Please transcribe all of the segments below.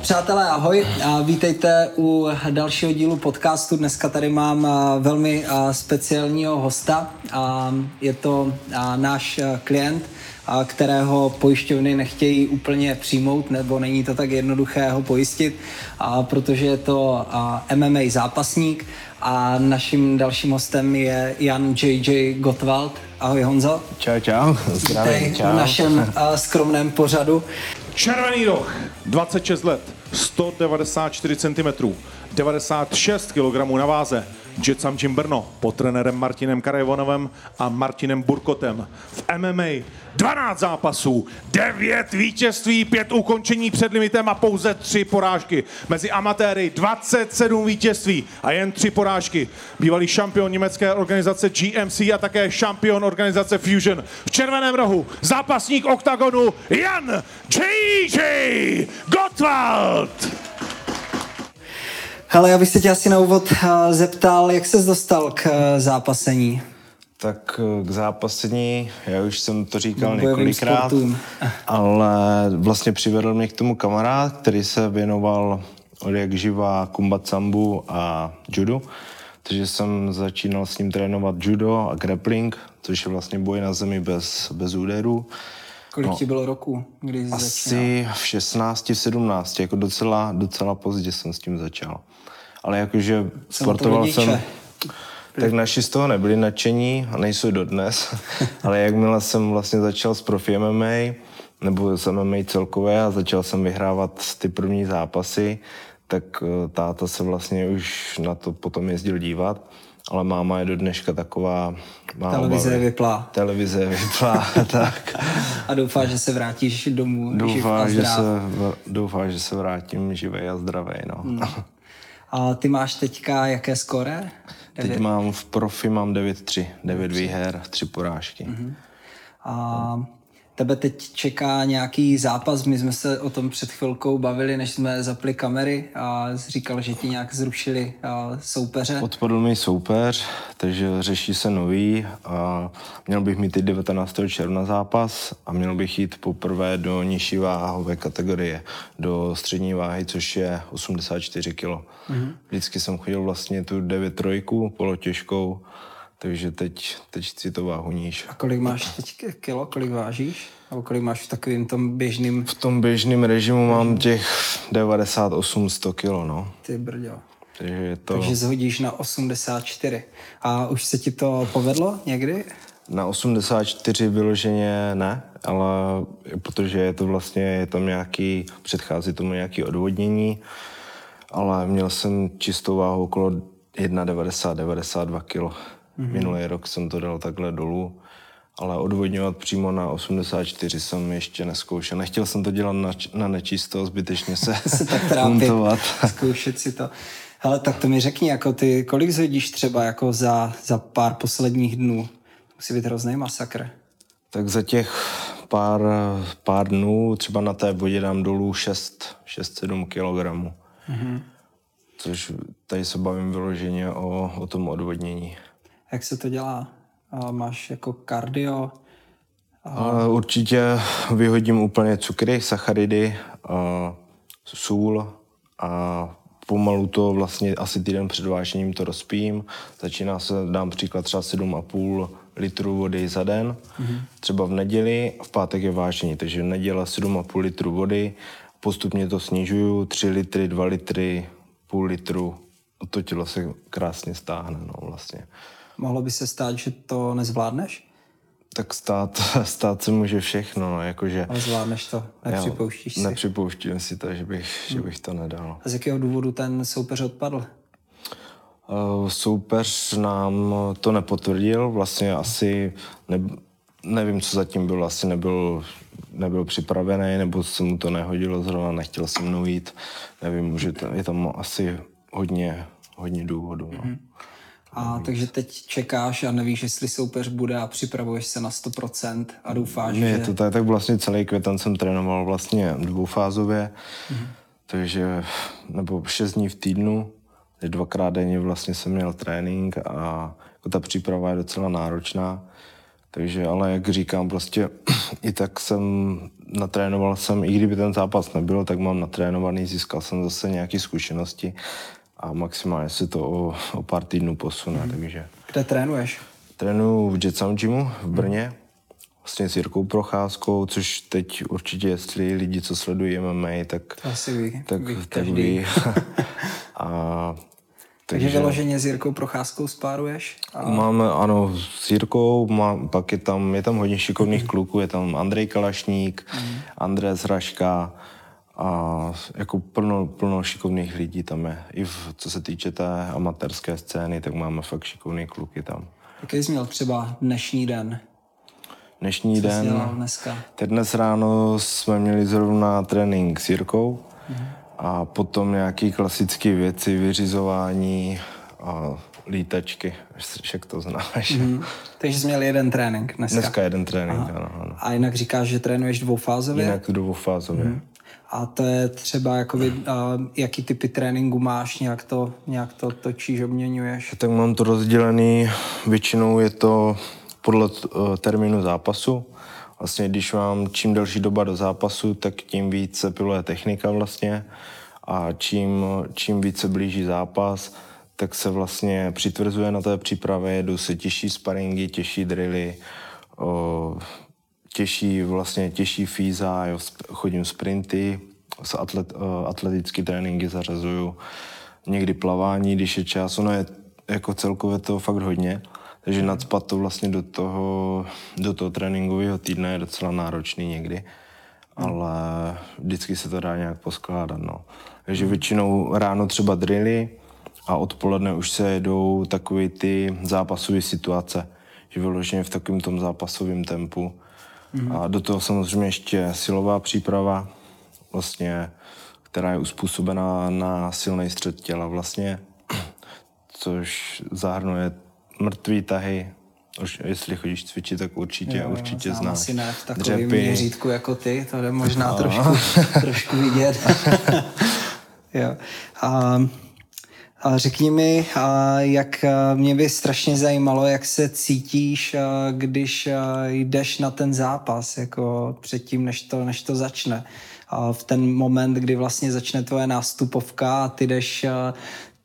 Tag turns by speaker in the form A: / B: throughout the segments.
A: Přátelé, ahoj a vítejte u dalšího dílu podcastu. Dneska tady mám velmi speciálního hosta. Je to náš klient, kterého pojišťovny nechtějí úplně přijmout, nebo není to tak jednoduché ho pojistit, protože je to MMA zápasník a naším dalším hostem je Jan J.J. Gottwald. Ahoj Honzo.
B: Čau, čau. Zdravím,
A: čau. v našem skromném pořadu.
C: Červený roh, 26 let, 194 cm, 96 kg na váze. Jetsam Jim Brno pod trenérem Martinem Karajvonovem a Martinem Burkotem. V MMA 12 zápasů, 9 vítězství, 5 ukončení před limitem a pouze 3 porážky. Mezi amatéry 27 vítězství a jen 3 porážky. Bývalý šampion německé organizace GMC a také šampion organizace Fusion. V červeném rohu zápasník oktagonu Jan J.J. Gottwald.
A: Hele, já bych se tě asi na úvod eh, zeptal, jak ses dostal k eh, zápasení?
B: Tak eh, k zápasení, já už jsem to říkal několikrát, sportům. ale vlastně přivedl mě k tomu kamarád, který se věnoval od jak živá kumbatsambu a judo. Takže jsem začínal s ním trénovat judo a grappling, což je vlastně boj na zemi bez, bez úderů.
A: Kolik no, ti bylo roku, když jsi
B: Asi
A: začínal?
B: v 16, 17, jako docela, docela pozdě jsem s tím začal. Ale jakože sportoval jsem... Tak naši z toho nebyli nadšení a nejsou dodnes, ale jakmile jsem vlastně začal s profi MMA, nebo s MMA celkové a začal jsem vyhrávat ty první zápasy, tak eh, táta se vlastně už na to potom jezdil dívat ale máma je do dneška taková...
A: Má Televize je vyplá.
B: Televize vyplá, tak.
A: A doufá, že se vrátíš domů
B: doufá, že se, doufá, že se vrátím živý a zdravý, no. Hmm.
A: A ty máš teďka jaké skore?
B: Teď mám v profi mám 9-3, 9 výher, 3 porážky.
A: Uh-huh. A tebe teď čeká nějaký zápas, my jsme se o tom před chvilkou bavili, než jsme zapli kamery a říkal, že ti nějak zrušili soupeře.
B: Odpadl mi soupeř, takže řeší se nový a měl bych mít teď 19. června zápas a měl bych jít poprvé do nižší váhové kategorie, do střední váhy, což je 84 kg. Mm-hmm. Vždycky jsem chodil vlastně tu 9 trojku, polotěžkou, takže teď, teď chci to váhu níž.
A: A kolik máš teď kilo, kolik vážíš? Nebo kolik máš v takovém tom běžným...
B: V tom běžném režimu mám těch 98-100 kilo, no.
A: Ty brďo.
B: Takže, je to...
A: Takže zhodíš na 84. A už se ti to povedlo někdy?
B: Na 84 vyloženě ne, ale protože je to vlastně, je tam nějaký, předchází tomu nějaký odvodnění, ale měl jsem čistou váhu okolo 1,90-92 kg. Mm-hmm. Minulý rok jsem to dal takhle dolů, ale odvodňovat přímo na 84 jsem ještě neskoušel. Nechtěl jsem to dělat na, na nečisto, zbytečně se,
A: se trápit, zkoušet si to. Hele, tak to mi řekni, jako ty, kolik zhodíš třeba jako za, za pár posledních dnů? Musí být hrozný masakr.
B: Tak za těch pár, pár dnů třeba na té vodě dám dolů 6-7 kg. Mm-hmm. Což tady se bavím vyloženě o, o tom odvodnění.
A: Jak se to dělá? A máš jako kardio?
B: A... Určitě vyhodím úplně cukry, sacharidy, a sůl a pomalu to vlastně asi týden před vážením to rozpím. Začíná se, dám příklad třeba 7,5 litru vody za den. Mm-hmm. Třeba v neděli, v pátek je vážení, takže neděle 7,5 litru vody, postupně to snižuju, 3 litry, 2 litry, půl litru. To tělo se krásně stáhne, no vlastně.
A: Mohlo by se stát, že to nezvládneš?
B: Tak stát, stát se může všechno, no, jakože...
A: Ale zvládneš to, nepřipouštíš
B: si. Nepřipouštím si to, že bych, hmm. že bych to nedal.
A: A z jakého důvodu ten soupeř odpadl?
B: Uh, soupeř nám to nepotvrdil, vlastně asi, ne, nevím, co zatím bylo, asi nebyl, nebyl připravený, nebo se mu to nehodilo zrovna, nechtěl se mnou jít, nevím, že je tam asi hodně, hodně důvodů. No. Mm-hmm.
A: A takže teď čekáš a nevíš, jestli soupeř bude a připravuješ se na 100% a doufáš,
B: ne,
A: že...
B: to tak, tak vlastně celý květen jsem trénoval vlastně dvoufázově, mm-hmm. takže nebo šest dní v týdnu, dvakrát denně vlastně jsem měl trénink a jako ta příprava je docela náročná. Takže, ale jak říkám, prostě i tak jsem natrénoval jsem, i kdyby ten zápas nebyl, tak mám natrénovaný, získal jsem zase nějaké zkušenosti a maximálně se to o, o pár týdnů posune, mm. takže...
A: Kde trénuješ?
B: Trénuju v Jetsam Gymu v Brně, vlastně s Jirkou Procházkou, což teď určitě, jestli lidi, co sledují MMA, tak,
A: to asi ví,
B: tak,
A: ví
B: tak ví. a
A: takže vyloženě s Jirkou Procházkou spáruješ?
B: A... Máme, ano, s Jirkou, má, pak je tam, je tam hodně šikovných mm. kluků, je tam Andrej Kalašník, mm. Andrés Hraška a jako plno, plno šikovných lidí tam je. I v, co se týče té amatérské scény, tak máme fakt šikovný kluky tam.
A: Jaký jsi měl třeba dnešní den?
B: Dnešní
A: Co
B: den,
A: jsi dneska?
B: teď dnes ráno jsme měli zrovna trénink s Jirkou, mm a potom nějaké klasické věci, vyřizování a lítačky, však to znáš. Mm.
A: Takže jsi měl jeden trénink dneska?
B: Dneska jeden trénink, Aha. ano, ano.
A: A jinak říkáš, že trénuješ dvoufázově?
B: Jinak dvoufázově. Mm.
A: A to je třeba, jakoby, uh, jaký typy tréninku máš, nějak to, nějak to točíš, obměňuješ?
B: Tak mám to rozdělený, většinou je to podle uh, termínu zápasu. Vlastně když mám čím delší doba do zápasu, tak tím víc se piluje technika vlastně a čím, čím více blíží zápas, tak se vlastně přitvrzuje na té přípravě, jedu se těžší sparingy, těžší drily, o, těžší, vlastně těžší fíza, jo, chodím sprinty, s atlet, atletické tréninky zařazuju, někdy plavání, když je čas, ono je jako celkově to fakt hodně. Takže nadspat to vlastně do toho, do toho tréninkového týdne je docela náročný někdy, ale vždycky se to dá nějak poskládat. No. Takže většinou ráno třeba drily a odpoledne už se jedou takové ty zápasové situace, že vyloženě v takovém tom zápasovém tempu. Mm. A do toho samozřejmě ještě silová příprava, vlastně, která je uspůsobená na silný střed těla vlastně, což zahrnuje mrtvý tahy, už jestli chodíš cvičit, tak určitě, jo, určitě znáš.
A: Asi ne v takovém měřítku jako ty, to je možná no. trošku, trošku vidět. jo. A řekni mi, jak mě by strašně zajímalo, jak se cítíš, když jdeš na ten zápas, jako předtím, než to, než to začne. A v ten moment, kdy vlastně začne tvoje nástupovka a ty jdeš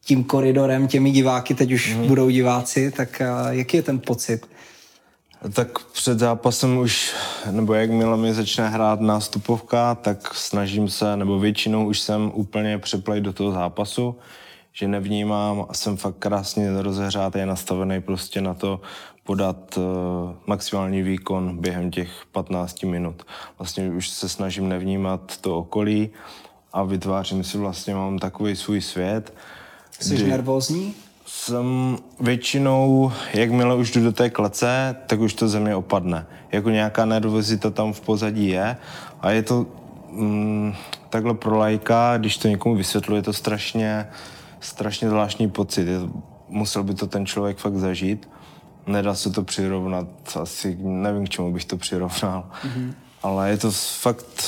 A: tím koridorem, těmi diváky, teď už mm. budou diváci, tak jaký je ten pocit?
B: Tak před zápasem už, nebo jakmile mi začne hrát nástupovka, tak snažím se, nebo většinou už jsem úplně přeplej do toho zápasu, že nevnímám a jsem fakt krásně rozehřátý, je nastavený prostě na to podat uh, maximální výkon během těch 15 minut. Vlastně už se snažím nevnímat to okolí a vytvářím si vlastně, mám takový svůj svět,
A: Jsi kdy nervózní?
B: Jsem většinou, jakmile už jdu do té klece, tak už to země opadne. Jako nějaká nervozita tam v pozadí je a je to mm, takhle pro lajka, když to někomu vysvětluje, je to strašně, strašně zvláštní pocit. Je, musel by to ten člověk fakt zažít. Nedá se to přirovnat, asi nevím, k čemu bych to přirovnal. Mm-hmm. Ale je to fakt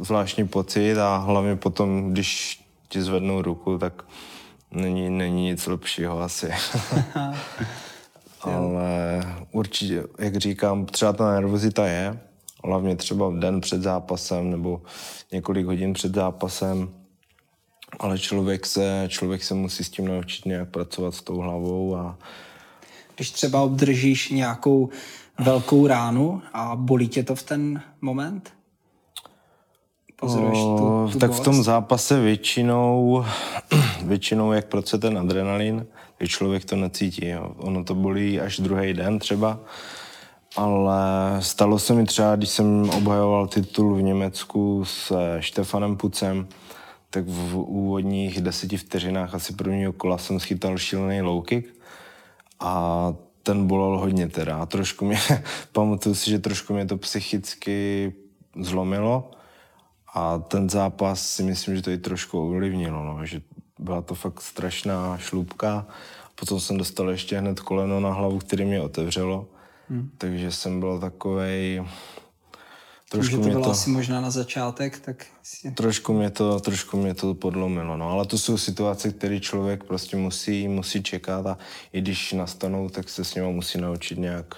B: zvláštní pocit a hlavně potom, když ti zvednou ruku, tak není, není nic lepšího asi. Ale určitě, jak říkám, třeba ta nervozita je, hlavně třeba den před zápasem nebo několik hodin před zápasem, ale člověk se, člověk se musí s tím naučit nějak pracovat s tou hlavou a
A: když třeba obdržíš nějakou velkou ránu a bolí tě to v ten moment?
B: pozoruješ tu, tu Tak bolest? v tom zápase většinou, většinou jak pracuje ten adrenalin, když člověk to necítí. Jo. Ono to bolí až druhý den třeba, ale stalo se mi třeba, když jsem obhajoval titul v Německu s Štefanem Pucem, tak v úvodních deseti vteřinách asi prvního kola jsem schytal šílený low kick a ten bolel hodně teda. Trošku mě, pamatuju si, že trošku mě to psychicky zlomilo, a ten zápas si myslím, že to i trošku ovlivnilo, no, že byla to fakt strašná šlubka. Potom jsem dostal ještě hned koleno na hlavu, který mě otevřelo. Hmm. Takže jsem byl takovej...
A: Trošku Tím, že to bylo to, asi možná na začátek, tak...
B: Trošku mě to, trošku mě to podlomilo, no. Ale to jsou situace, které člověk prostě musí, musí čekat a i když nastanou, tak se s nimi musí naučit nějak,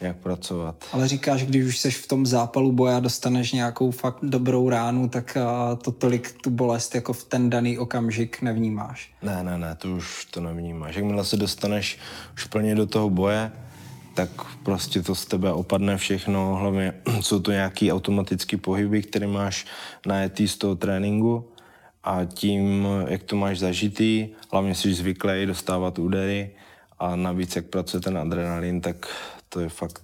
B: nějak pracovat.
A: Ale říkáš, když už jsi v tom zápalu boje a dostaneš nějakou fakt dobrou ránu, tak to tolik tu bolest jako v ten daný okamžik nevnímáš.
B: Ne, ne, ne, to už to nevnímáš. Jakmile se dostaneš už plně do toho boje, tak prostě to z tebe opadne všechno. Hlavně jsou to nějaký automatický pohyby, které máš najetý z toho tréninku a tím, jak to máš zažitý, hlavně jsi zvyklý dostávat údery a navíc, jak pracuje ten adrenalin, tak to je fakt,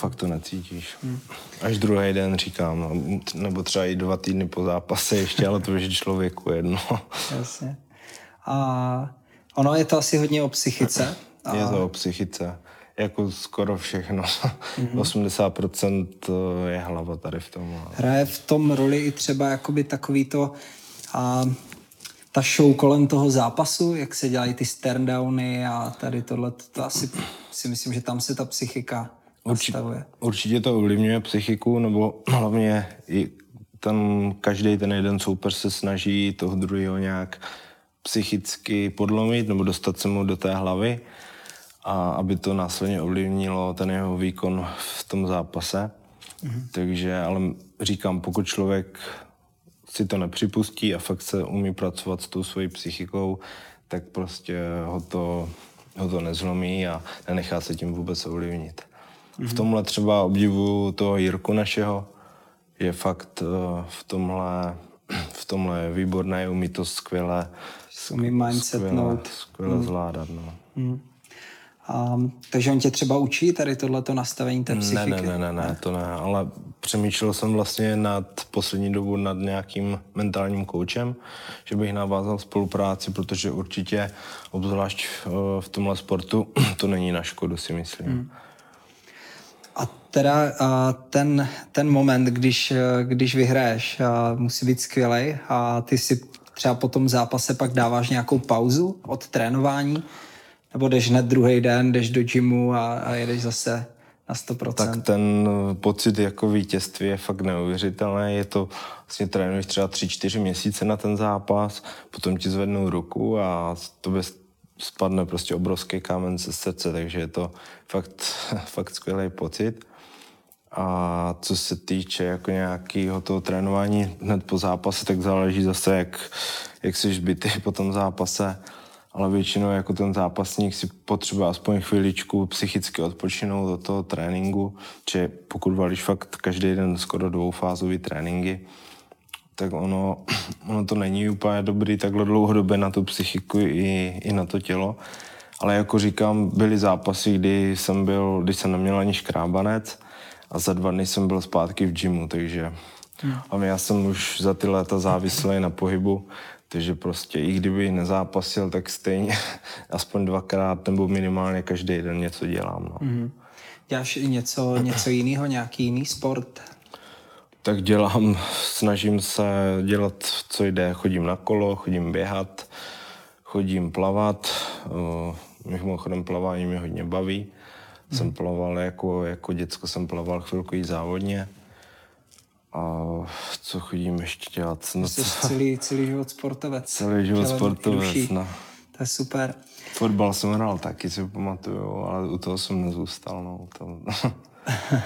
B: fakt to necítíš. Hmm. Až druhý den říkám, no, nebo třeba i dva týdny po zápase ještě, ale to už je člověku jedno.
A: Jasně. A ono je to asi hodně o psychice.
B: A... Je to o psychice. Jako skoro všechno. Mm-hmm. 80% je hlava tady v tom.
A: Hraje v tom roli i třeba jakoby takový to a ta show kolem toho zápasu, jak se dělají ty sterndowny a tady tohle, to asi si myslím, že tam se ta psychika nastavuje.
B: Určitě to ovlivňuje psychiku, nebo hlavně i ten, každý ten jeden soupeř se snaží toho druhého nějak psychicky podlomit nebo dostat se mu do té hlavy a aby to následně ovlivnilo ten jeho výkon v tom zápase. Mm-hmm. Takže, ale říkám, pokud člověk si to nepřipustí a fakt se umí pracovat s tou svojí psychikou, tak prostě ho to, ho to nezlomí a nenechá se tím vůbec ovlivnit. Mm-hmm. V tomhle třeba obdivu toho Jirku našeho, je fakt eh, v tomhle, v tomhle výborné, umí to skvěle,
A: umí skvěle,
B: skvěle mm. zvládat. No. Mm.
A: A, takže on tě třeba učí tady tohleto nastavení té psychiky?
B: Ne, ne, ne, ne, ne, to ne, ale přemýšlel jsem vlastně nad poslední dobu nad nějakým mentálním koučem, že bych navázal spolupráci, protože určitě, obzvlášť eh, v tomhle sportu, to není na škodu, si myslím. Hmm.
A: A teda a ten, ten moment, když, eh, když vyhraješ, a musí být skvělý a ty si třeba po tom zápase pak dáváš nějakou pauzu od trénování, nebo jdeš hned druhý den, jdeš do gymu a, a jedeš zase na 100%.
B: Tak ten pocit jako vítězství je fakt neuvěřitelný. Je to, vlastně trénuješ třeba 3-4 měsíce na ten zápas, potom ti zvednou ruku a to bez spadne prostě obrovský kámen ze srdce, takže je to fakt, fakt skvělý pocit. A co se týče jako nějakého toho trénování hned po zápase, tak záleží zase, jak, jak jsi zbytý po tom zápase ale většinou jako ten zápasník si potřebuje aspoň chviličku psychicky odpočinout do toho tréninku, že pokud valíš fakt každý den skoro dvoufázový tréninky, tak ono, ono to není úplně dobrý takhle dlouhodobě na tu psychiku i, i na to tělo. Ale jako říkám, byly zápasy, kdy jsem byl, když jsem neměl ani škrábanec a za dva dny jsem byl zpátky v gymu, takže hmm. a já jsem už za ty léta závislý na pohybu, takže prostě i kdyby nezápasil, tak stejně aspoň dvakrát nebo minimálně každý den něco dělám. No. Mm-hmm.
A: Děláš něco, něco jiného, nějaký jiný sport?
B: Tak dělám, snažím se dělat, co jde. Chodím na kolo, chodím běhat, chodím plavat. Mimochodem plavání mě hodně baví. Mm. Jsem plaval jako, jako děcko, jsem plaval chvilku i závodně. A co chodím ještě dělat?
A: No, Jsi co? celý, celý život sportovec.
B: Celý život sportovec, no.
A: To je super.
B: Fotbal jsem hrál taky, si pamatuju, ale u toho jsem nezůstal, no. To,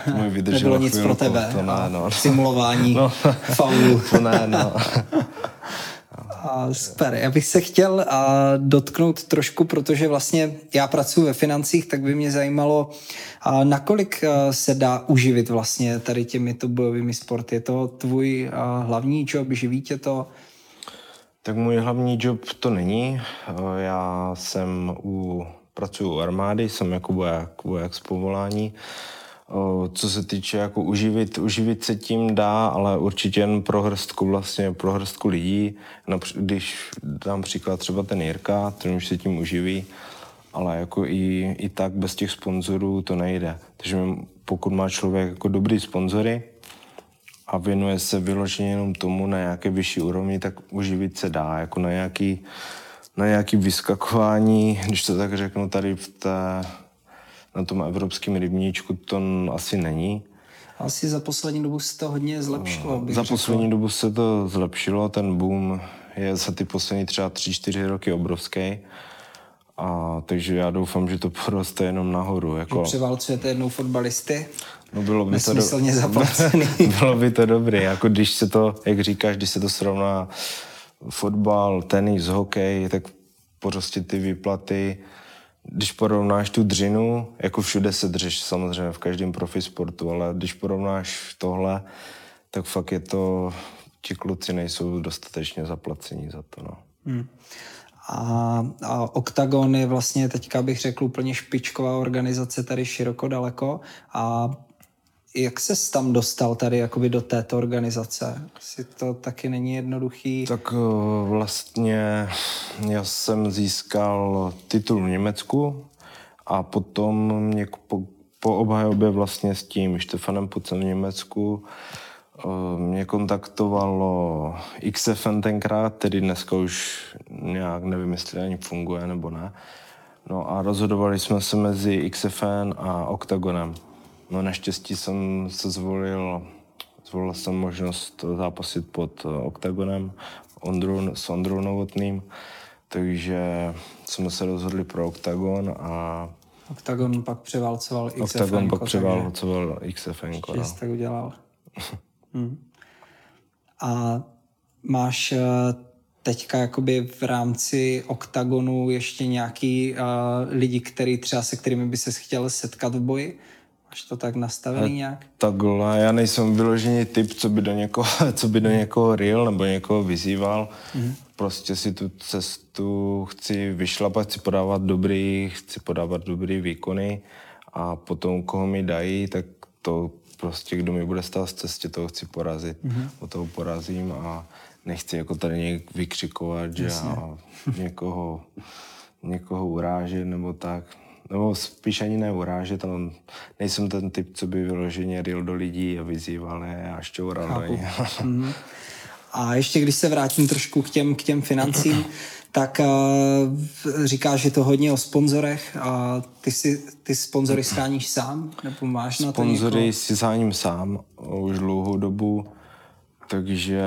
A: to mi vydrželo Nebylo nic chvíli, pro tebe. To ne, no. Simulování no. faulu.
B: to ne, no.
A: Super. Já bych se chtěl a, dotknout trošku, protože vlastně já pracuji ve financích, tak by mě zajímalo, a, nakolik a, se dá uživit vlastně tady těmito bojovými sporty. Je to tvůj a, hlavní job, živí tě to?
B: Tak můj hlavní job to není. Já jsem u, pracuji u armády, jsem jako voják, voják z povolání co se týče jako uživit, uživit se tím dá, ale určitě jen pro hrstku vlastně, pro hrstku lidí. Když dám příklad třeba ten Jirka, ten už se tím uživí, ale jako i, i tak bez těch sponzorů to nejde. Takže pokud má člověk jako dobrý sponzory a věnuje se vyloženě jenom tomu na nějaké vyšší úrovni, tak uživit se dá, jako na nějaký, na nějaký vyskakování, když to tak řeknu, tady v té na tom evropském rybníčku to asi není.
A: Asi za poslední dobu se to hodně zlepšilo.
B: Bych za řekl. poslední dobu se to zlepšilo, ten boom je za ty poslední třeba 3-4 roky obrovský. A takže já doufám, že to poroste jenom nahoru. Jako,
A: Převálcujete jednou fotbalisty?
B: no bylo by to,
A: zaplacený.
B: bylo by to dobré. Jako když se to, jak říkáš, když se to srovná fotbal, tenis, hokej, tak prostě ty výplaty, když porovnáš tu dřinu, jako všude se dřeš samozřejmě v každém profi sportu, ale když porovnáš tohle, tak fakt je to, ti kluci nejsou dostatečně zaplacení za to. No.
A: A, a Octagon je vlastně teďka bych řekl úplně špičková organizace tady široko daleko. A jak se tam dostal tady jakoby do této organizace? Asi to taky není jednoduchý.
B: Tak eh, vlastně já jsem získal titul v Německu a potom mě po, po obhajobě vlastně s tím Štefanem Pucem v Německu eh, mě kontaktovalo XFN tenkrát, tedy dneska už nějak nevím, jestli ani funguje nebo ne. No a rozhodovali jsme se mezi XFN a Octagonem. No naštěstí jsem se zvolil, zvolil jsem možnost zápasit pod eh, Octagonem Ondrou, s Ondrou Novotným, takže jsme se rozhodli pro Octagon a
A: Octagon pak převálcoval XFN.
B: Octagon pak převálcoval XFN.
A: Jsi tak udělal. Hmm. A máš eh, teďka jakoby v rámci oktagonu ještě nějaký uh, lidi, který třeba se kterými by se chtěl setkat v boji? Máš to tak nastavený nějak?
B: Takhle, já nejsem vyložený typ, co by do někoho, co by do někoho ril nebo někoho vyzýval. Mm. Prostě si tu cestu chci vyšlapat, chci podávat dobrý, chci podávat dobrý výkony a potom, koho mi dají, tak to prostě, kdo mi bude stát v cestě, toho chci porazit. Mm. O toho porazím a nechci jako tady nějak vykřikovat, že a někoho, někoho urážet nebo tak. Nebo spíš ani ne urážet, ale nejsem ten typ, co by vyloženě ril do lidí a vyzýval je a šťoural do ně.
A: A ještě když se vrátím trošku k těm, k těm financím, tak uh, říkáš, že to hodně o sponzorech a ty si ty sponzory scháníš sám? Nebo máš na to
B: Sponzory si záním sám už dlouhou dobu, takže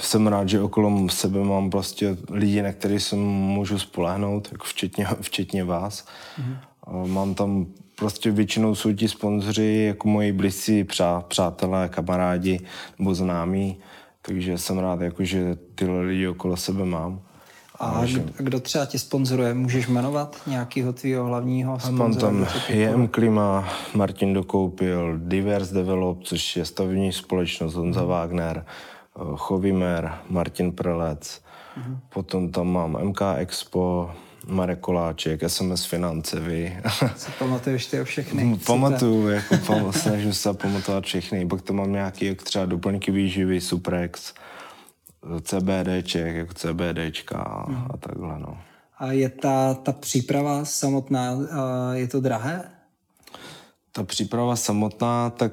B: jsem rád, že okolo sebe mám prostě lidi, na které se můžu spolehnout, jako včetně, včetně vás. Mm-hmm. Mám tam prostě většinou jsou ti sponzoři jako moji blízcí přá, přátelé, kamarádi nebo známí, takže jsem rád, jako, že tyhle lidi okolo sebe mám.
A: A kdo, kdo třeba tě sponzoruje? Můžeš jmenovat nějakého tvýho hlavního
B: Mám
A: sponzora?
B: tam
A: tě podporuje?
B: JM Klima, Martin Dokoupil, Divers Develop, což je stavební společnost Honza Wagner, eh, Chovimer, Martin Prelec, potom tam mám MK Expo, Marek Koláček, SMS Finance, vy.
A: Si pamatuješ ty o všechny?
B: Pamatuju, jako pam, snažím se pamatovat všechny. Pak tam mám nějaký jak třeba doplňky výživy, Suprex, CBDček, jako CBDčka a, a takhle, no.
A: A je ta, ta příprava samotná, uh, je to drahé?
B: Ta příprava samotná, tak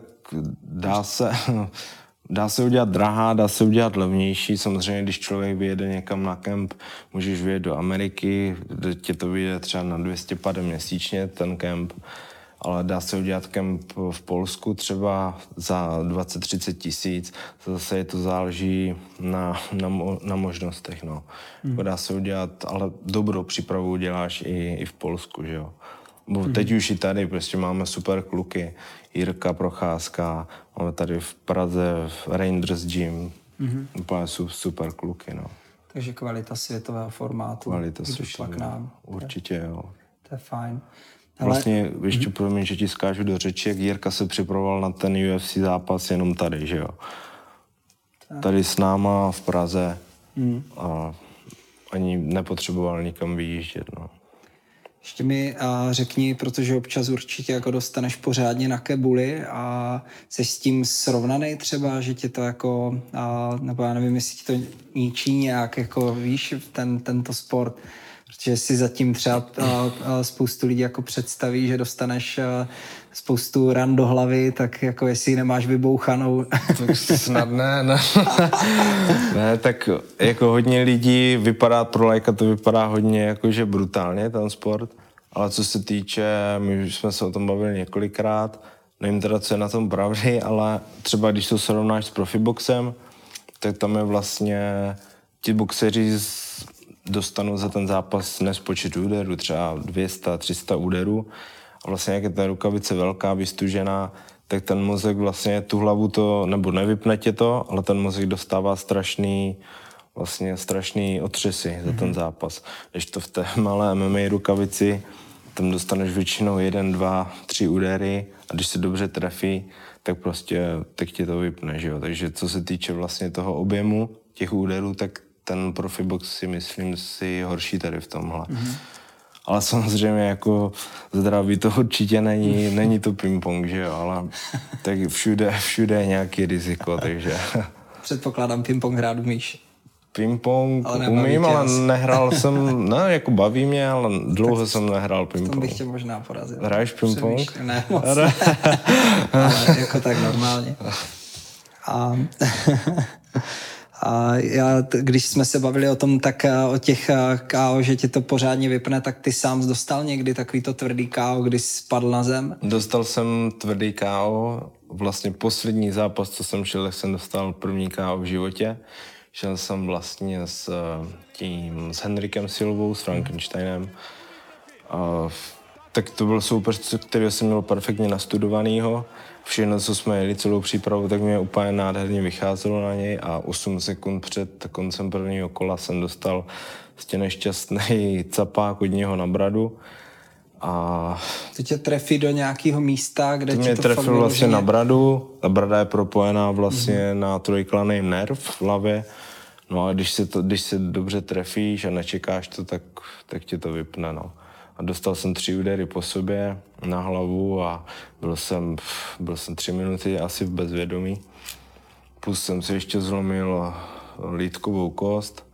B: dá se, dá se udělat drahá, dá se udělat levnější. Samozřejmě, když člověk vyjede někam na kemp, můžeš vyjet do Ameriky, tě to vyjde třeba na 200 pade měsíčně, ten kemp, ale dá se udělat kemp v Polsku třeba za 20-30 tisíc. Zase je to záleží na, na, mo- na možnostech. No. Hmm. Dá se udělat, ale dobrou přípravu uděláš i, i v Polsku, že jo. Bo teď už i tady prostě máme super kluky. Jirka Procházka, máme tady v Praze v Rangers Gym. Mm-hmm. Úplně su- super kluky, no.
A: Takže kvalita světového formátu.
B: Kvalita
A: když
B: super,
A: šla k nám.
B: Určitě, jo.
A: To je fajn. Ale
B: Vlastně, ještě promiň, že ti skážu do řeči, jak Jirka se připravoval na ten UFC zápas jenom tady, že jo. Tady s náma v Praze a ani nepotřeboval nikam vyjíždět, no.
A: ještě mi a řekni, protože občas určitě jako dostaneš pořádně na kebuli a jsi s tím srovnaný třeba, že tě to jako, a, nebo já nevím, jestli ti to ničí nějak, jako víš, ten, tento sport, protože si zatím třeba a, a spoustu lidí jako představí, že dostaneš a, spoustu ran do hlavy, tak jako jestli ji nemáš vybouchanou.
B: Tak snad ne, ne. ne, tak jako hodně lidí vypadá, pro lajka to vypadá hodně jakože brutálně ten sport, ale co se týče, my už jsme se o tom bavili několikrát, nevím teda, co je na tom pravdy, ale třeba když to srovnáš s profiboxem, tak tam je vlastně ti boxeři z- dostanu za ten zápas nespočet úderů, třeba 200, 300 úderů a vlastně jak je ta rukavice velká, vystužená, tak ten mozek vlastně tu hlavu to, nebo nevypne tě to, ale ten mozek dostává strašný, vlastně strašný otřesy mm-hmm. za ten mhm. zápas. Když to v té malé MMA rukavici, tam dostaneš většinou jeden, dva, tři údery a když se dobře trefí, tak prostě tak tě to vypne, že jo. Takže co se týče vlastně toho objemu těch úderů, tak ten profibox si myslím si horší tady v tomhle. Mm-hmm. Ale samozřejmě jako zdraví to určitě není, není to ping-pong, že jo, ale tak všude, všude je nějaký riziko, takže...
A: Předpokládám, ping-pong hrát umíš.
B: Ping-pong ale umím, ale asi. nehrál jsem, ne, jako baví mě, ale dlouho tak jsem nehrál ping-pong. To
A: bych tě možná porazil.
B: Hraješ ping-pong?
A: Ne, moc ne. ale jako tak normálně. A A já, když jsme se bavili o tom, tak eh, o těch eh, KO, že ti to pořádně vypne, tak ty sám dostal někdy takový to tvrdý KO, kdy spadl na zem?
B: Dostal jsem tvrdý KO. Vlastně poslední zápas, co jsem šel, jsem dostal první KO v životě. Šel jsem vlastně s eh, tím, s Henrikem Silvou, s Frankensteinem. A, tak to byl soupeř, který jsem měl perfektně nastudovanýho všechno, co jsme jeli celou přípravu, tak mě úplně nádherně vycházelo na něj a 8 sekund před koncem prvního kola jsem dostal prostě nešťastný capák od něho na bradu. A
A: to tě trefí do nějakého místa, kde
B: to mě to trefil vlastně na bradu. Ta brada je propojená vlastně mm-hmm. na trojklaný nerv v hlavě. No a když se, to, když se dobře trefíš a nečekáš to, tak, tak tě to vypne. No dostal jsem tři údery po sobě na hlavu a byl jsem, byl jsem tři minuty asi v bezvědomí. Plus jsem si ještě zlomil lítkovou kost,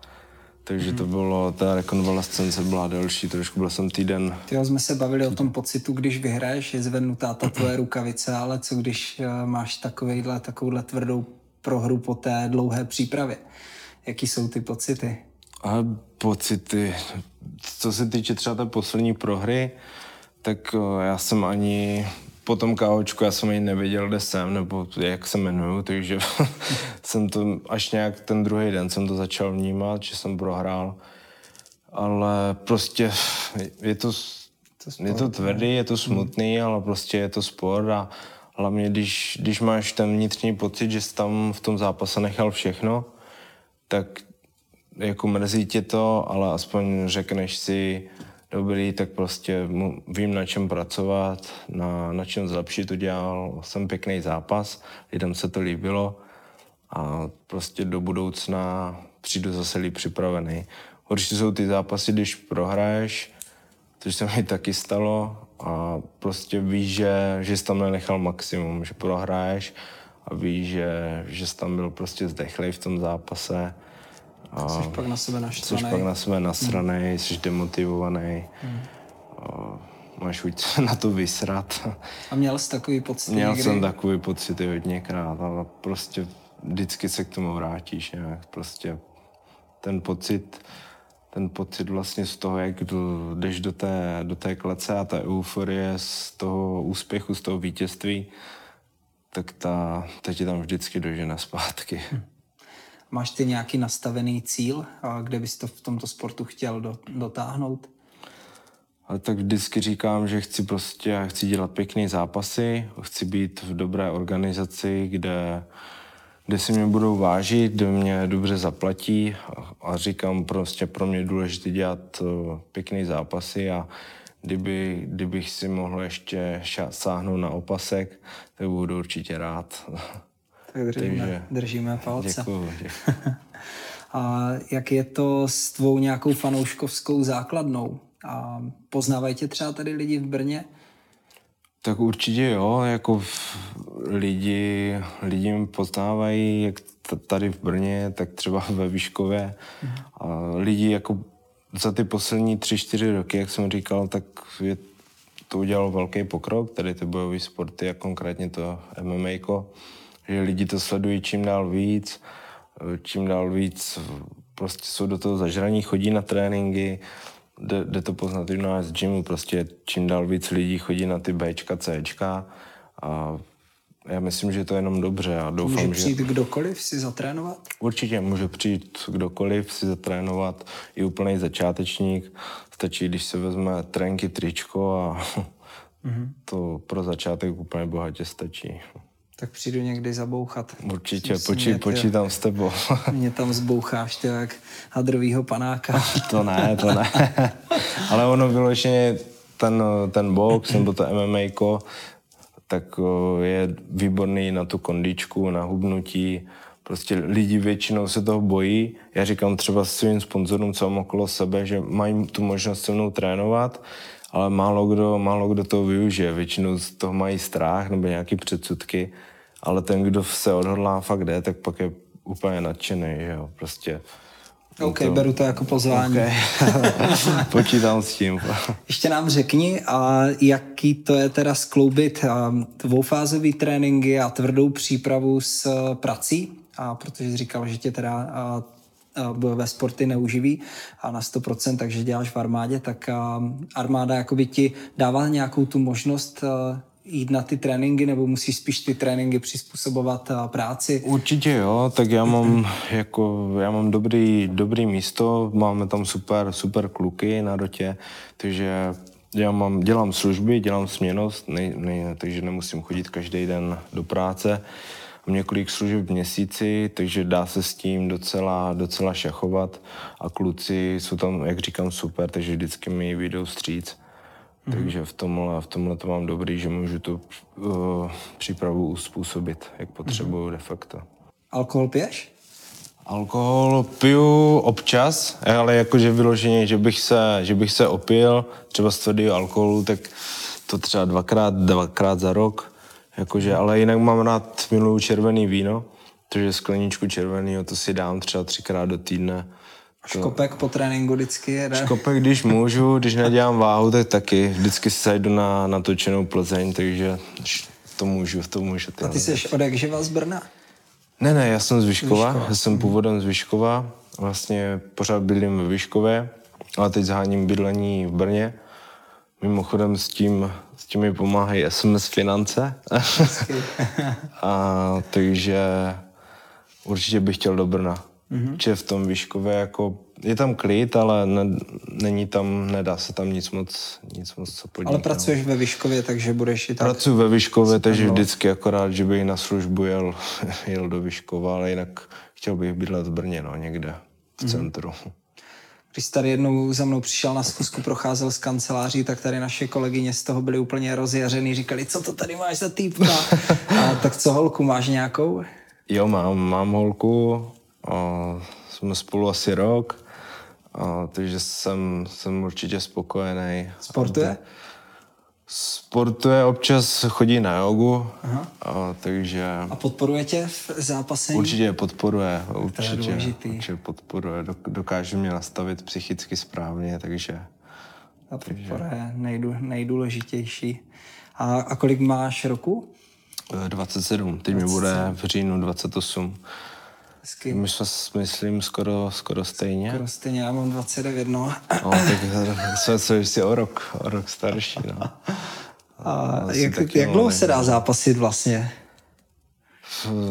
B: takže to mhm. bylo, ta rekonvalescence byla delší, trošku byl jsem týden.
A: Ty jsme se bavili o tom pocitu, když vyhraješ, je zvednutá ta tvoje rukavice, ale co když eh, máš takovejhle, takovouhle tvrdou prohru po té dlouhé přípravě? Jaký jsou ty pocity?
B: A pocity, co se týče třeba té poslední prohry, tak já jsem ani po tom káočku, já jsem ani nevěděl, kde jsem, nebo jak se jmenuju, takže jsem to až nějak ten druhý den jsem to začal vnímat, že jsem prohrál. Ale prostě je to, to sport, je to tvrdý, je to smutný, hmm. ale prostě je to sport a hlavně když, když máš ten vnitřní pocit, že jsi tam v tom zápase nechal všechno, tak jako mrzí tě to, ale aspoň řekneš si, dobrý, tak prostě vím, na čem pracovat, na, na čem zlepšit udělal. Jsem pěkný zápas, lidem se to líbilo a prostě do budoucna přijdu zase líp připravený. Určitě jsou ty zápasy, když prohraješ, což se mi taky stalo a prostě víš, že, že jsi tam nenechal maximum, že prohraješ a víš, že, že jsi tam byl prostě zdechlej v tom zápase
A: a jsi pak na sebe naštvaný.
B: Jsi pak na sebe nasraný, hmm. jsi demotivovaný. Hmm. A máš chuť na to vysrat.
A: A měl jsi takový pocit
B: Měl někdy? jsem takový pocit hodněkrát, ale prostě vždycky se k tomu vrátíš nějak. Prostě ten pocit, ten pocit vlastně z toho, jak jdeš do té, do té klece a ta euforie z toho úspěchu, z toho vítězství, tak ta, ta tě tam vždycky dožene zpátky. Hmm.
A: Máš ty nějaký nastavený cíl, kde bys to v tomto sportu chtěl do, dotáhnout?
B: Ale tak vždycky říkám, že chci prostě, chci dělat pěkné zápasy, chci být v dobré organizaci, kde, kde si mě budou vážit, kde mě dobře zaplatí a říkám prostě pro mě je důležité dělat pěkné zápasy a kdyby, kdybych si mohl ještě sáhnout na opasek, tak budu určitě rád.
A: Tak držíme, Takže, držíme palce.
B: Děkuju,
A: A jak je to s tvou nějakou fanouškovskou základnou? A poznávají tě třeba tady lidi v Brně?
B: Tak určitě jo, jako lidi, lidi mě poznávají, jak tady v Brně, tak třeba ve Výškově. A lidi jako za ty poslední tři, čtyři roky, jak jsem říkal, tak je, to udělalo velký pokrok, tady ty bojové sporty a konkrétně to MMA že lidi to sledují čím dál víc, čím dál víc prostě jsou do toho zažraní, chodí na tréninky, jde, jde to poznat i u nás z gymu, prostě čím dál víc lidí chodí na ty Bčka, Cčka a já myslím, že to je jenom dobře a doufám,
A: Může
B: že...
A: přijít kdokoliv si zatrénovat?
B: Určitě může přijít kdokoliv si zatrénovat, i úplný začátečník. Stačí, když se vezme trenky, tričko a mm-hmm. to pro začátek úplně bohatě stačí.
A: Tak přijdu někdy zabouchat.
B: Určitě, poči, počítám s tebou.
A: Mě tam zboucháš, to jak hadrovýho panáka.
B: to ne, to ne. Ale ono vyloženě ten, ten box nebo to MMA, tak je výborný na tu kondičku, na hubnutí. Prostě lidi většinou se toho bojí. Já říkám třeba svým sponzorům, co mám okolo sebe, že mají tu možnost se mnou trénovat, ale málo kdo, málo kdo to využije. Většinou z toho mají strach nebo nějaké předsudky, ale ten, kdo se odhodlá fakt jde, tak pak je úplně nadšený, že jo, prostě.
A: OK, to... beru to jako pozvání. Okay.
B: Počítám s tím.
A: Ještě nám řekni, a jaký to je teda skloubit dvoufázový tréninky a tvrdou přípravu s prací, a protože jsi říkal, že tě teda a, a ve sporty neuživí a na 100%, takže děláš v armádě, tak a, armáda jakoby ti dává nějakou tu možnost a, jít na ty tréninky, nebo musíš spíš ty tréninky přizpůsobovat práci?
B: Určitě jo, tak já mám jako, já mám dobrý, dobrý místo, máme tam super, super kluky na dotě, takže já mám, dělám služby, dělám směnost, ne, ne, takže nemusím chodit každý den do práce. Mám několik služeb v měsíci, takže dá se s tím docela, docela šachovat a kluci jsou tam, jak říkám, super, takže vždycky mi vyjdou stříc. Mm-hmm. Takže v tomhle, v tomhle to mám dobrý, že můžu tu uh, přípravu uspůsobit, jak potřebuju mm-hmm. de facto.
A: Alkohol piješ?
B: Alkohol piju občas, ale jakože vyloženě, že bych se, že bych se opil, třeba z tvrdého alkoholu, tak to třeba dvakrát, dvakrát za rok, jakože, ale jinak mám rád, miluju červený víno, takže skleničku červeného to si dám třeba třikrát do týdne,
A: Škopek po tréninku vždycky jede.
B: Škopek, když můžu, když nedělám váhu, tak taky. Vždycky se jdu na natočenou Plzeň, takže to můžu, to můžu.
A: A ty jsi od jak živa z Brna?
B: Ne, ne, já jsem z Vyškova, Vyškova. já jsem původem z Vyškova, vlastně pořád bydlím ve Vyškově, ale teď zháním bydlení v Brně. Mimochodem s tím, s tím mi pomáhají SMS finance. a takže určitě bych chtěl do Brna. Mm-hmm. Že v tom Vyškově jako je tam klid, ale ne, není tam, nedá se tam nic moc, nic moc co podnikat.
A: Ale pracuješ ve Vyškově, takže budeš i tak...
B: Pracuji ve Vyškově, takže vždycky akorát, že bych na službu jel, jel do Vyškova, ale jinak chtěl bych bydlet v Brně, no, někde v mm-hmm. centru.
A: Když tady jednou za mnou přišel na schůzku, procházel z kanceláří, tak tady naše kolegyně z toho byly úplně rozjařený, říkali, co to tady máš za týpka? A, tak co holku, máš nějakou?
B: Jo, mám, mám holku, a jsme spolu asi rok, a, takže jsem, jsem určitě spokojený.
A: Sportuje?
B: Sportuje, občas chodí na jogu, Aha. A, takže...
A: A podporuje tě v zápasení?
B: Určitě podporuje, určitě, určitě podporuje, dokáže mě nastavit psychicky správně, takže...
A: A podpora je nejdů, nejdůležitější. A, a kolik máš roku?
B: 27, teď 27. mi bude v říjnu 28. Hezky. My jsme, myslím, skoro, skoro stejně.
A: Skoro stejně, já mám 29, no.
B: no tak jsme se ještě o rok, o rok starší, no.
A: A jak, jak dlouho se dá zápasit vlastně?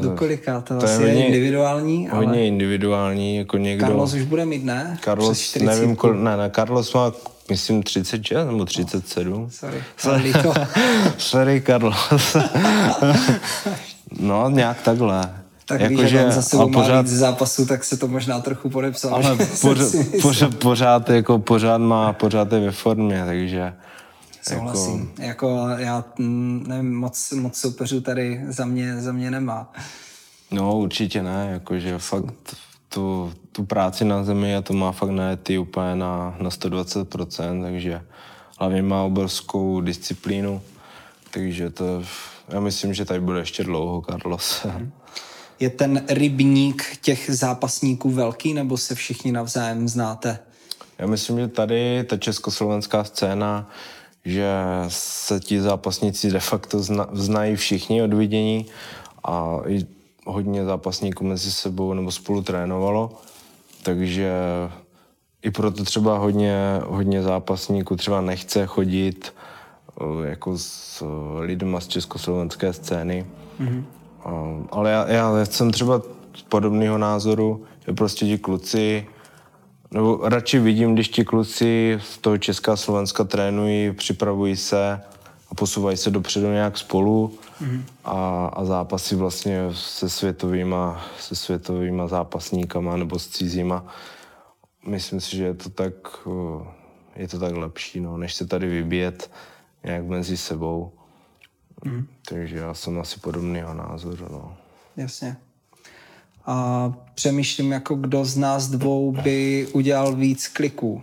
A: Do kolika? To, to je, hodně, je individuální,
B: ale... Hodně individuální, jako někdo...
A: Carlos už bude mít, ne?
B: Carlos, nevím, kol... ne, ne, Carlos má, myslím, 36 nebo 37. Oh,
A: sorry,
B: sorry, Carlos. no, nějak takhle.
A: Tak jako, víš, že on zase má pořád, víc zápasů, tak se to možná trochu podepsal.
B: Ale pořád, pořád, pořád, jako pořád má, pořád je ve formě, takže...
A: Souhlasím. Jako, jako já mm, nevím, moc, moc soupeřů tady za mě, za mě nemá.
B: No určitě ne, jakože fakt tu, tu práci na zemi a to má fakt ty úplně na, na 120%, takže hlavně má obrovskou disciplínu, takže to, já myslím, že tady bude ještě dlouho Carlos. Mm.
A: Je ten rybník těch zápasníků velký, nebo se všichni navzájem znáte?
B: Já myslím, že tady ta československá scéna, že se ti zápasníci de facto zna, znají všichni od vidění a i hodně zápasníků mezi sebou nebo spolu trénovalo, takže i proto třeba hodně, hodně zápasníků třeba nechce chodit eh, jako s eh, lidma z československé scény. Mm-hmm. Ale já, já jsem třeba podobného názoru, že prostě ti kluci, nebo radši vidím, když ti kluci z toho Česká Slovenska trénují, připravují se a posouvají se dopředu nějak spolu mm-hmm. a, a zápasy vlastně se světovýma, se světovýma zápasníkama nebo s cizíma. Myslím si, že je to tak, je to tak lepší, no, než se tady vybíjet nějak mezi sebou. Mm. Takže já jsem asi podobného názoru. No.
A: Jasně. A přemýšlím, jako kdo z nás dvou by udělal víc kliků.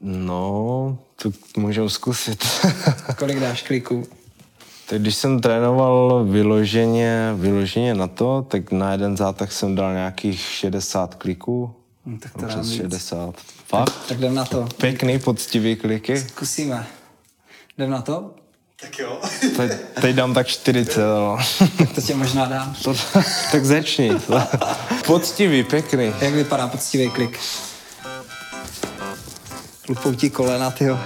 B: No, to můžeme zkusit.
A: Kolik dáš kliků?
B: Tak když jsem trénoval vyloženě, vyloženě na to, tak na jeden zátah jsem dal nějakých 60 kliků.
A: No, tak to
B: Přes 60.
A: Fakt? Tak, tak jdem na to.
B: Pěkný, poctivý kliky.
A: Zkusíme. Jdem na to?
D: Tak jo.
B: Teď, teď dám tak 40, no.
A: Tak to tě možná dám.
B: To, tak začni. Poctivý, pěkný.
A: Jak vypadá poctivý klik? Lupou ti kolena, tyjo.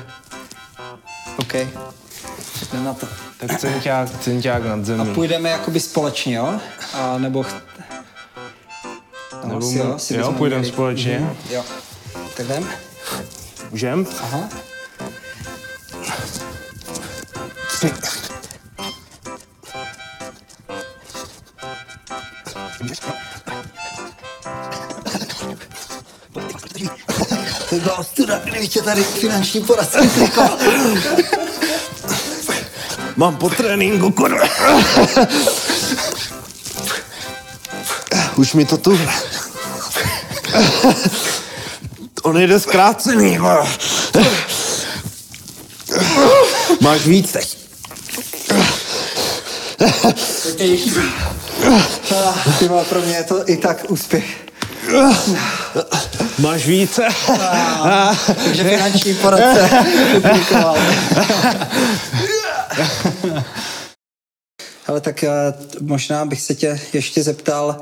A: OK. Tak jdem na to.
B: Tak centák, centák nad zemí.
A: A půjdeme jakoby společně, jo? A nebo... Ch...
B: No, nebo asi, jo, si jo půjdeme společně. Mm,
A: jo. Tak jdem.
B: Můžem?
A: Aha. To byla ostuda, kdyby tě tady finanční poradce
B: Mám po tréninku, kurva. Už mi to tu... To nejde zkrácený, Máš víc teď.
A: Ty vole, pro mě je to i tak úspěch.
B: Máš více?
A: Takže finanční poradce publikoval. Ale tak možná bych se tě ještě zeptal,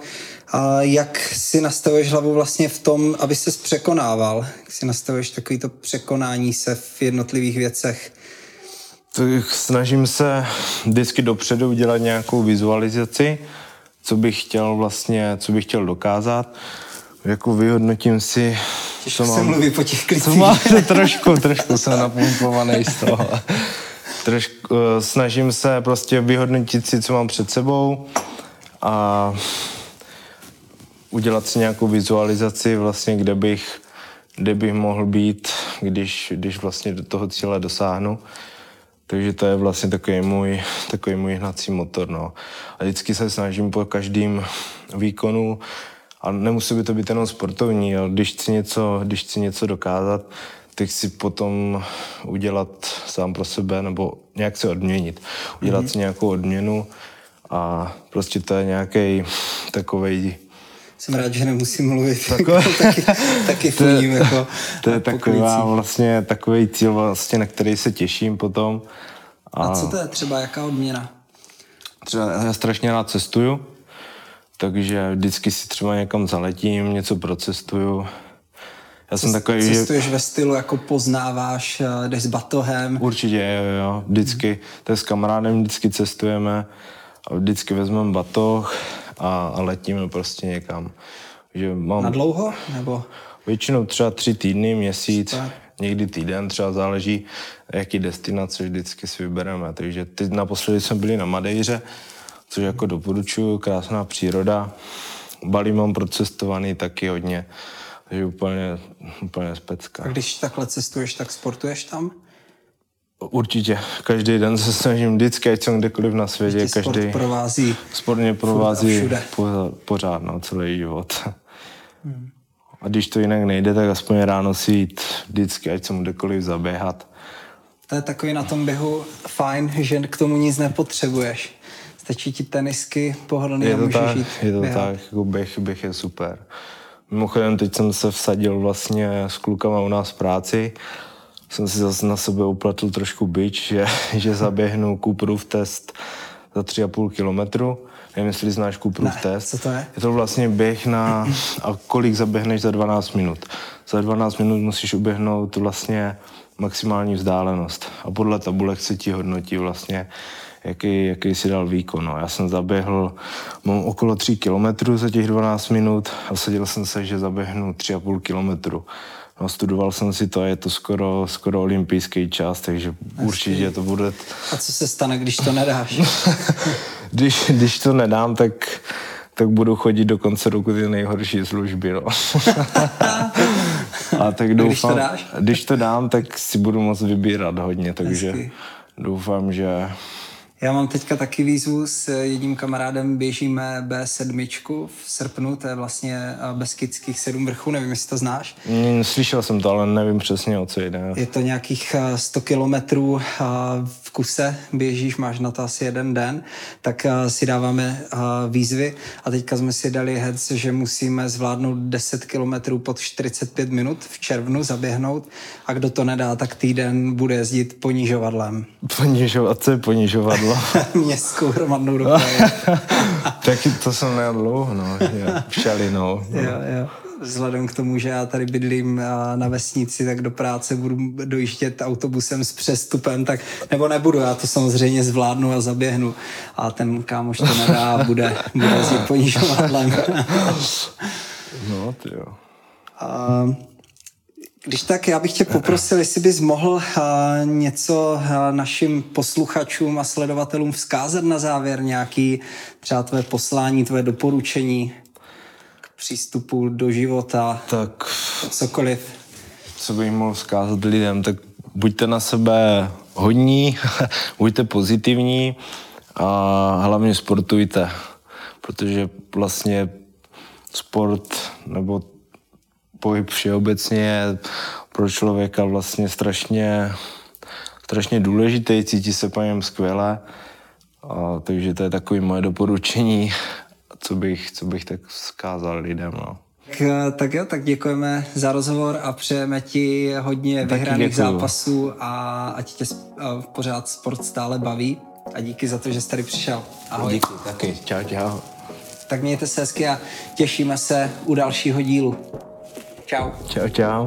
A: jak si nastavuješ hlavu vlastně v tom, aby se překonával? Jak si nastavuješ takovýto překonání se v jednotlivých věcech?
B: Snažím se vždycky dopředu udělat nějakou vizualizaci, co bych chtěl vlastně, co bych chtěl dokázat. Jako vyhodnotím si,
A: Těžko co mám... se mluví po těch klicích. Co
B: mám, trošku, trošku jsem napumpovaný z toho. Trošku, uh, snažím se prostě vyhodnotit si, co mám před sebou a udělat si nějakou vizualizaci vlastně, kde bych, kde bych mohl být, když, když vlastně do toho cíle dosáhnu. Takže to je vlastně takový můj, takový můj hnací motor. No. A vždycky se snažím po každém výkonu, a nemusí by to být jenom sportovní, ale když chci něco, když chci něco dokázat, tak si potom udělat sám pro sebe nebo nějak se odměnit. Udělat mm-hmm. si nějakou odměnu a prostě to je nějaký takový
A: jsem rád, že nemusím mluvit. Takové, taky, taky funím, jako
B: To je taková vlastně takový cíl, vlastně, na který se těším potom.
A: A, a co to je třeba, jaká odměna?
B: Třeba já strašně rád cestuju, takže vždycky si třeba někam zaletím, něco procestuju.
A: Já jsem takový, Cestuješ že... ve stylu, jako poznáváš, eh, jdeš s batohem.
B: Určitě, jo, jo. Vždycky, to je s kamarádem, vždycky cestujeme a vždycky vezmeme batoh a, a letíme prostě někam.
A: Že mám... Na dlouho? Nebo?
B: Většinou třeba tři týdny, měsíc, Super. někdy týden, třeba záleží, jaký destinace vždycky si vybereme. Takže teď naposledy jsme byli na Madejře, což jako doporučuju, krásná příroda. Bali mám procestovaný taky hodně, takže úplně, úplně specka.
A: A když takhle cestuješ, tak sportuješ tam?
B: Určitě. Každý den se snažím vždycky, ať jsem kdekoliv na světě.
A: Sport
B: každý
A: provází.
B: Sport mě provází pořád, pořád no, celý život. Hmm. A když to jinak nejde, tak aspoň ráno si jít vždycky, ať jsem kdekoliv zaběhat.
A: To je takový na tom běhu fajn, že k tomu nic nepotřebuješ. Stačí ti tenisky, pohodlný je to a můžeš tak, jít
B: Je to
A: běhat.
B: tak, jako běh, běh je super. Mimochodem, teď jsem se vsadil vlastně s klukama u nás v práci. Jsem si zase na sebe uplatil trošku byč, že, že zaběhnu Cooperův test za 3,5 kilometru. Nevím, jestli znáš Cooperův
A: Ne,
B: test.
A: co to je?
B: Je to vlastně běh na... A kolik zaběhneš za 12 minut? Za 12 minut musíš uběhnout vlastně maximální vzdálenost. A podle tabulek se ti hodnotí vlastně, jaký, jaký si dal výkon. No. Já jsem zaběhl, mám okolo 3 kilometrů za těch 12 minut a sadil jsem se, že zaběhnu 3,5 kilometru. No, studoval jsem si to je to skoro, skoro olympijský čas, takže určitě to bude...
A: A co se stane, když to nedáš?
B: když, když to nedám, tak, tak budu chodit do konce roku ty nejhorší služby. No. a tak doufám,
A: když to dáš?
B: když to dám, tak si budu moct vybírat hodně, takže
A: Hezky.
B: doufám, že
A: Já mám teďka taky výzvu s jedním kamarádem, běžíme B7 v srpnu, to je vlastně eh, Beskidských sedm vrchů, nevím, jestli to znáš.
B: mm, slyšel jsem to, ale nevím přesně, o co jde.
A: Je to nějakých eh, 100 kilometrů eh, v kuse, běžíš, máš na to asi jeden den, tak eh, si dáváme eh, výzvy a teďka jsme si dali heads, že musíme zvládnout 10 kilometrů pod 45 minut v červnu zaběhnout a kdo to nedá, tak týden bude jezdit ponižovadlem.
B: Ponižovat, co je ponižovadlo?
A: Městskou hromadnou dopravu.
B: Taky to jsem nejel dlouho, no, je, všelinou. No.
A: Jo, jo. Vzhledem k tomu, že já tady bydlím na vesnici, tak do práce budu dojíždět autobusem s přestupem, tak nebo nebudu, já to samozřejmě zvládnu a zaběhnu. A ten kámoš to nedá a bude, bude ponižovadlem.
B: no, ty jo.
A: A, když tak, já bych tě poprosil, jestli bys mohl a, něco a, našim posluchačům a sledovatelům vzkázat na závěr nějaký třeba tvé poslání, tvé doporučení k přístupu do života,
B: Tak
A: cokoliv.
B: co bych mohl vzkázat lidem, tak buďte na sebe hodní, buďte pozitivní a hlavně sportujte, protože vlastně sport nebo pohyb všeobecně je pro člověka vlastně strašně, strašně důležitý, cítí se po něm skvěle, a, takže to je takové moje doporučení, co bych, co bych tak vzkázal lidem. No.
A: Tak, eh, tak jo, tak děkujeme za rozhovor a přejeme ti hodně
B: Taky
A: vyhraných
B: děkuju.
A: zápasů a ať tě a pořád sport stále baví. A díky za to, že jsi tady přišel. Ahoj.
B: Díky taky. Čau, čau.
A: Tak mějte se hezky a těšíme se u dalšího dílu.
B: 娇娇。